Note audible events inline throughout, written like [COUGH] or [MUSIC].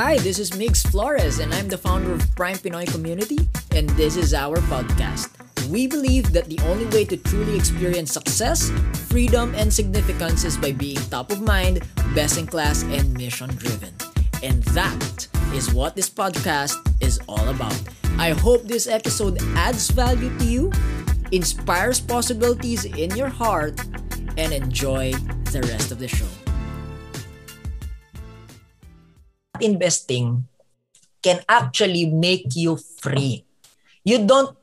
Hi, this is Migs Flores, and I'm the founder of Prime Pinoy Community, and this is our podcast. We believe that the only way to truly experience success, freedom, and significance is by being top of mind, best in class, and mission driven. And that is what this podcast is all about. I hope this episode adds value to you, inspires possibilities in your heart, and enjoy the rest of the show. Investing can actually make you free. You don't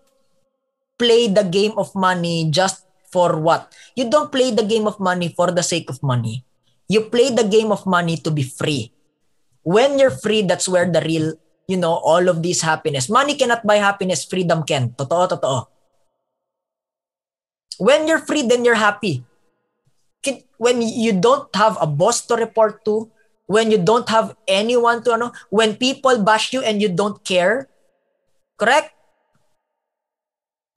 play the game of money just for what? You don't play the game of money for the sake of money. You play the game of money to be free. When you're free, that's where the real, you know, all of this happiness. Money cannot buy happiness, freedom can. Totoo, totoo. When you're free, then you're happy. When you don't have a boss to report to, when you don't have anyone to ano, when people bash you and you don't care, correct?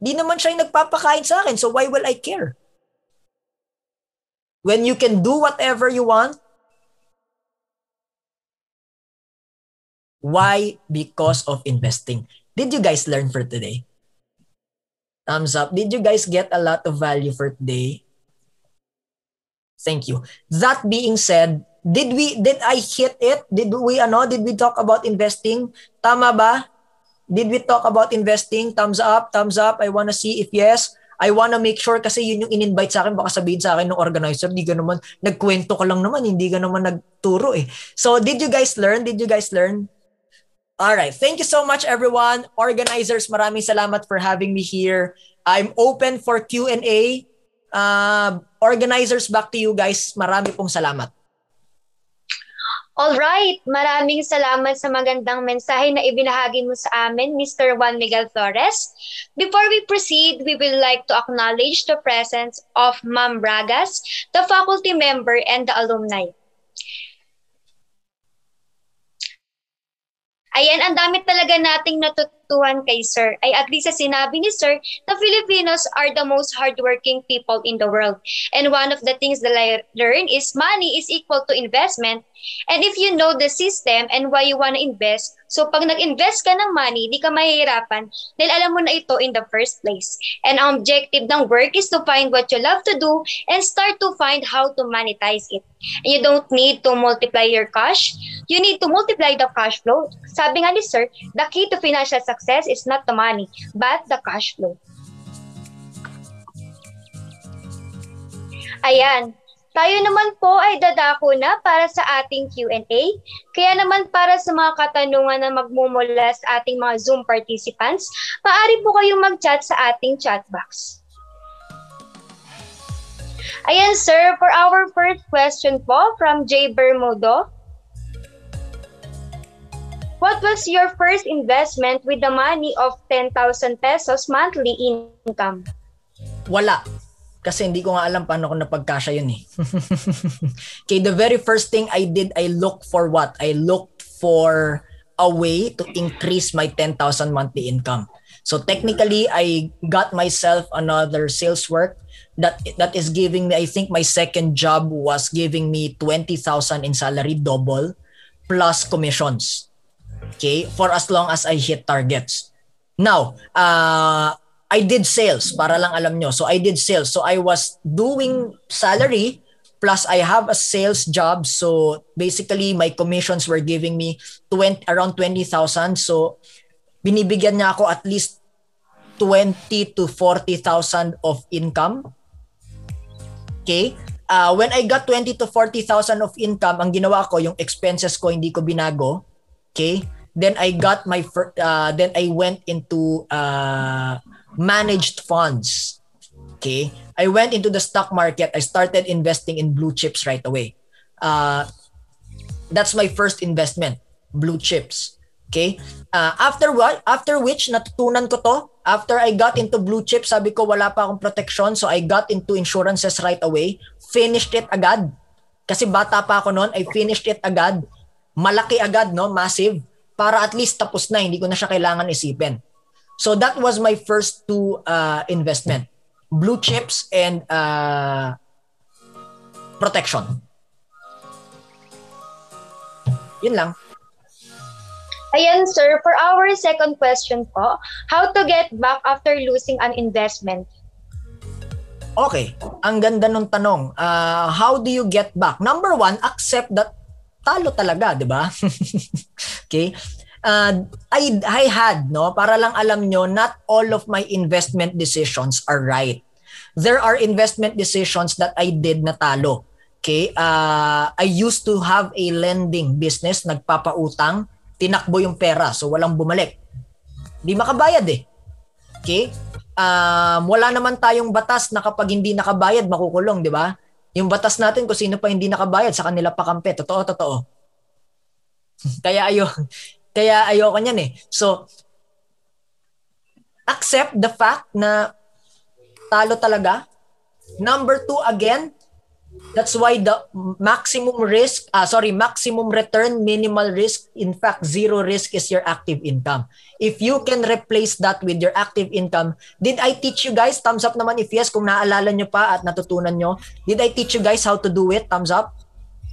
Di naman siya yung nagpapakain sa akin, so why will I care? When you can do whatever you want, why? Because of investing. Did you guys learn for today? Thumbs up. Did you guys get a lot of value for today? Thank you. That being said, did we did I hit it? Did we ano? Did we talk about investing? Tama ba? Did we talk about investing? Thumbs up, thumbs up. I want to see if yes. I want to make sure kasi yun yung in-invite sa akin. Baka sabihin sa akin ng organizer, di ka naman, nagkwento ka lang naman, hindi ka naman nagturo eh. So, did you guys learn? Did you guys learn? All right. Thank you so much, everyone. Organizers, maraming salamat for having me here. I'm open for Q&A. Uh, organizers, back to you guys. Marami pong salamat. All right, maraming salamat sa magandang mensahe na ibinahagi mo sa amin, Mr. Juan Miguel Flores. Before we proceed, we would like to acknowledge the presence of Ma'am Bragas, the faculty member and the alumni. Ayan, ang dami talaga nating natutuhan kay Sir. Ay at least sa sinabi ni Sir na Filipinos are the most hardworking people in the world. And one of the things that I learned is money is equal to investment. And if you know the system and why you want to invest, so pag nag-invest ka ng money, di ka mahihirapan dahil alam mo na ito in the first place. And ang objective ng work is to find what you love to do and start to find how to monetize it. And you don't need to multiply your cash. You need to multiply the cash flow. Sabi nga ni Sir, the key to financial success is not the money, but the cash flow. Ayan. Tayo naman po ay dadako na para sa ating Q&A. Kaya naman para sa mga katanungan na magmumula sa ating mga Zoom participants, maaari po kayong mag-chat sa ating chat box. Ayan sir, for our first question po from J. Bermudo. What was your first investment with the money of 10,000 pesos monthly income? Wala. Kasi hindi ko nga alam paano ko napagkasya yun eh. [LAUGHS] okay, the very first thing I did, I looked for what? I looked for a way to increase my 10,000 monthly income. So technically, I got myself another sales work that that is giving me I think my second job was giving me 20,000 in salary double plus commissions. Okay? For as long as I hit targets. Now, uh I did sales para lang alam nyo. So I did sales. So I was doing salary plus I have a sales job. So basically my commissions were giving me 20 around 20,000. So binibigyan niya ako at least 20 to 40,000 of income. Okay? Uh, when I got 20 to 40,000 of income, ang ginawa ko, yung expenses ko hindi ko binago. Okay? Then I got my uh, then I went into uh, managed funds. Okay? I went into the stock market. I started investing in blue chips right away. Uh, that's my first investment, blue chips. Okay? Uh, after what? After which natutunan ko to. After I got into blue chips, sabi ko wala pa akong protection. So I got into insurances right away. Finished it agad. Kasi bata pa ako noon, I finished it agad. Malaki agad, no? Massive. Para at least tapos na, hindi ko na siya kailangan isipin. So that was my first two uh, investment. Blue chips and uh, protection. Yun lang. Ayan, sir. For our second question po, how to get back after losing an investment? Okay, ang ganda ng tanong. Uh, how do you get back? Number one, accept that talo talaga, di ba? [LAUGHS] okay? Uh, I, I had, no, para lang alam nyo, not all of my investment decisions are right. There are investment decisions that I did na talo. Okay? Uh, I used to have a lending business, nagpapautang, tinakbo yung pera, so walang bumalik. Di makabayad eh. Okay? Um, wala naman tayong batas na kapag hindi nakabayad, makukulong, di ba? Yung batas natin kung sino pa hindi nakabayad sa kanila pakampi. Totoo, totoo. [LAUGHS] kaya ayo [LAUGHS] kaya ayoko niyan eh. So, accept the fact na talo talaga. Number two, again, That's why the maximum risk, uh, sorry, maximum return, minimal risk, in fact, zero risk is your active income. If you can replace that with your active income, did I teach you guys? Thumbs up naman if yes, kung naalala nyo pa at natutunan nyo. Did I teach you guys how to do it? Thumbs up.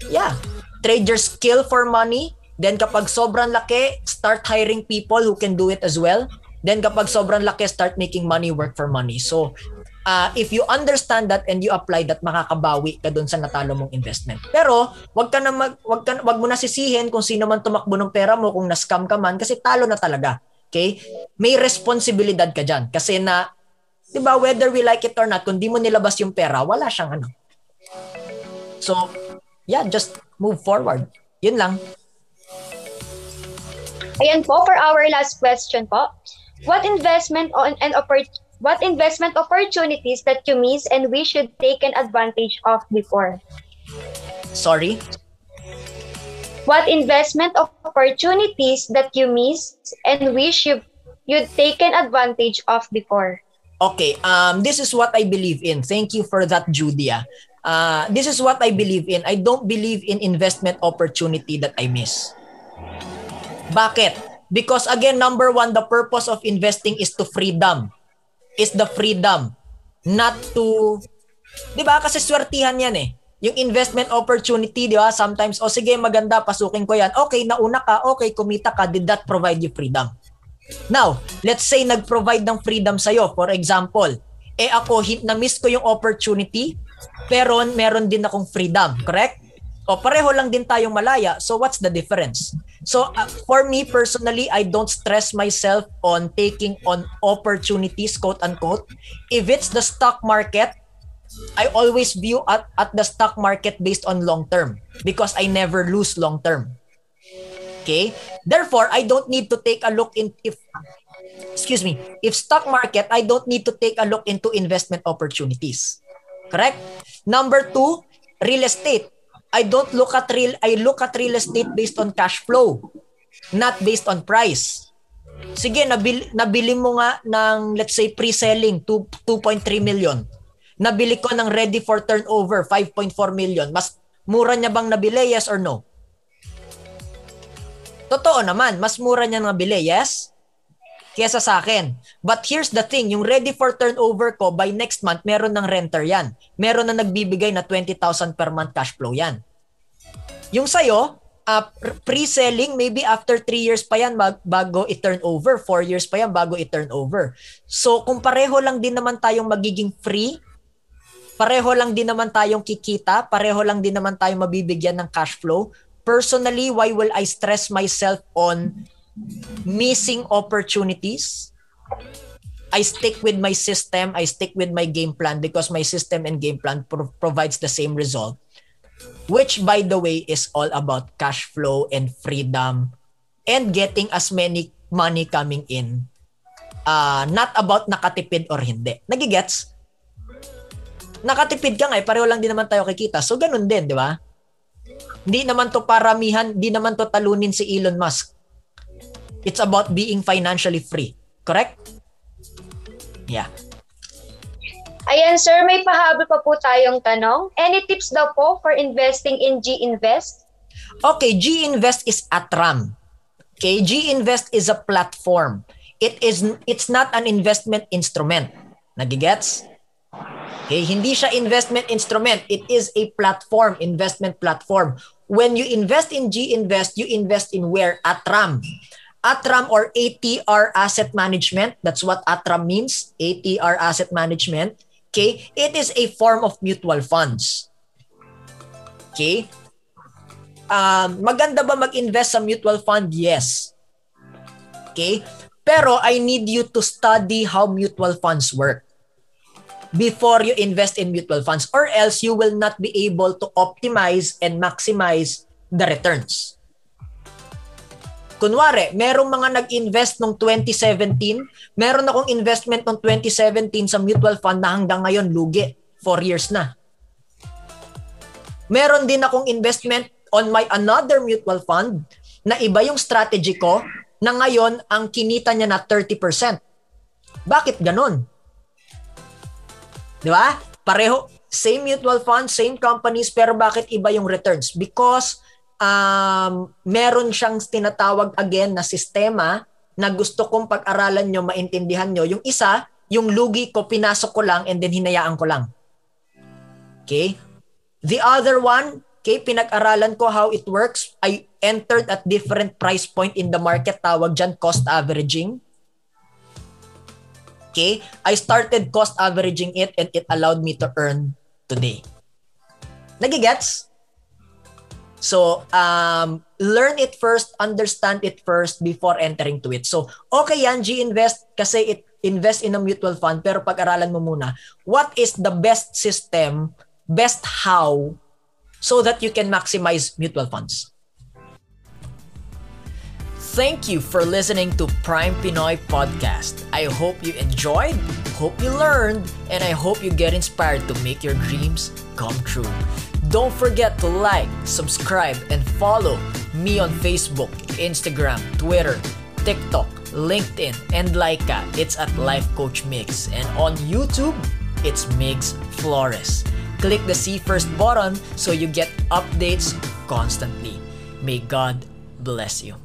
Yeah. Trade your skill for money. Then kapag sobrang laki, start hiring people who can do it as well. Then kapag sobrang laki, start making money work for money. So uh, if you understand that and you apply that makakabawi ka doon sa natalo mong investment. Pero wag ka na mag, wag ka wag mo na sisihin kung sino man tumakbo ng pera mo kung na-scam ka man kasi talo na talaga. Okay? May responsibilidad ka diyan kasi na 'di ba whether we like it or not kung di mo nilabas yung pera, wala siyang ano. So, yeah, just move forward. Yun lang. Ayan po, for our last question po. What investment on and opportunity What investment opportunities that you miss and we should take an advantage of before? Sorry? What investment opportunities that you miss and wish you you'd taken advantage of before? Okay, um, this is what I believe in. Thank you for that, Judia. Uh, this is what I believe in. I don't believe in investment opportunity that I miss. Bakit? Because again, number one, the purpose of investing is to freedom is the freedom not to 'di ba kasi swertihan yan eh. Yung investment opportunity, 'di ba? Sometimes oh sige maganda pasukin ko yan. Okay, nauna ka, okay kumita ka, did that provide you freedom? Now, let's say nag-provide ng freedom sa'yo. For example, eh ako, na-miss ko yung opportunity, pero meron din akong freedom, correct? O pareho lang din tayong malaya. So what's the difference? So uh, for me personally, I don't stress myself on taking on opportunities, quote unquote. If it's the stock market, I always view at, at the stock market based on long term because I never lose long term. Okay? Therefore, I don't need to take a look in if excuse me, if stock market, I don't need to take a look into investment opportunities. Correct? Number two, real estate. I don't look at real I look at real estate based on cash flow, not based on price. Sige, nabili, nabili mo nga ng let's say pre-selling 2.3 million. Nabili ko ng ready for turnover 5.4 million. Mas mura niya bang nabili? Yes or no? Totoo naman, mas mura niya nabili, yes? kesa sa akin. But here's the thing, yung ready for turnover ko, by next month, meron ng renter yan. Meron na nagbibigay na 20,000 per month cash flow yan. Yung sa'yo, uh, pre-selling, maybe after 3 years pa yan mag, bago i-turn over. 4 years pa yan bago i-turn over. So kung pareho lang din naman tayong magiging free, pareho lang din naman tayong kikita, pareho lang din naman tayong mabibigyan ng cash flow, personally, why will I stress myself on missing opportunities. I stick with my system, I stick with my game plan because my system and game plan pro- provides the same result. Which by the way is all about cash flow and freedom and getting as many money coming in. Uh, not about nakatipid or hindi. Nagigets? Nakatipid ka nga eh, pareho lang din naman tayo kikita. So ganun din, di ba? Hindi naman to paramihan, hindi naman to talunin si Elon Musk It's about being financially free. Correct? Yeah. Ayan, sir, may pahabol pa po tayong tanong. Any tips daw po for investing in G-Invest? Okay, G-Invest is Atram. Okay, G-Invest is a platform. It is it's not an investment instrument. Nagigets? Okay, hindi siya investment instrument. It is a platform, investment platform. When you invest in G-Invest, you invest in where? Atram. ATRAM or ATR Asset Management, that's what ATRAM means, ATR Asset Management. Okay? It is a form of mutual funds. Okay? Um, maganda ba mag-invest sa mutual fund? Yes. Okay? Pero I need you to study how mutual funds work before you invest in mutual funds or else you will not be able to optimize and maximize the returns. Kunwari, merong mga nag-invest nung 2017, meron akong investment nung 2017 sa mutual fund na hanggang ngayon lugi. 4 years na. Meron din akong investment on my another mutual fund na iba yung strategy ko na ngayon ang kinita niya na 30%. Bakit ganun? Di ba? Pareho, same mutual fund, same companies, pero bakit iba yung returns? Because um, meron siyang tinatawag again na sistema na gusto kong pag-aralan nyo, maintindihan nyo. Yung isa, yung lugi ko, pinasok ko lang and then hinayaan ko lang. Okay? The other one, okay, pinag-aralan ko how it works. I entered at different price point in the market. Tawag dyan, cost averaging. Okay? I started cost averaging it and it allowed me to earn today. Nagigets? So, um, learn it first, understand it first before entering to it. So, okay yan, G-Invest kasi it invest in a mutual fund pero pag-aralan mo muna what is the best system, best how so that you can maximize mutual funds. Thank you for listening to Prime Pinoy Podcast. I hope you enjoyed, hope you learned, and I hope you get inspired to make your dreams come true. Don't forget to like, subscribe, and follow me on Facebook, Instagram, Twitter, TikTok, LinkedIn, and Laika. It's at Life Coach Mix. And on YouTube, it's Mix Flores. Click the See First button so you get updates constantly. May God bless you.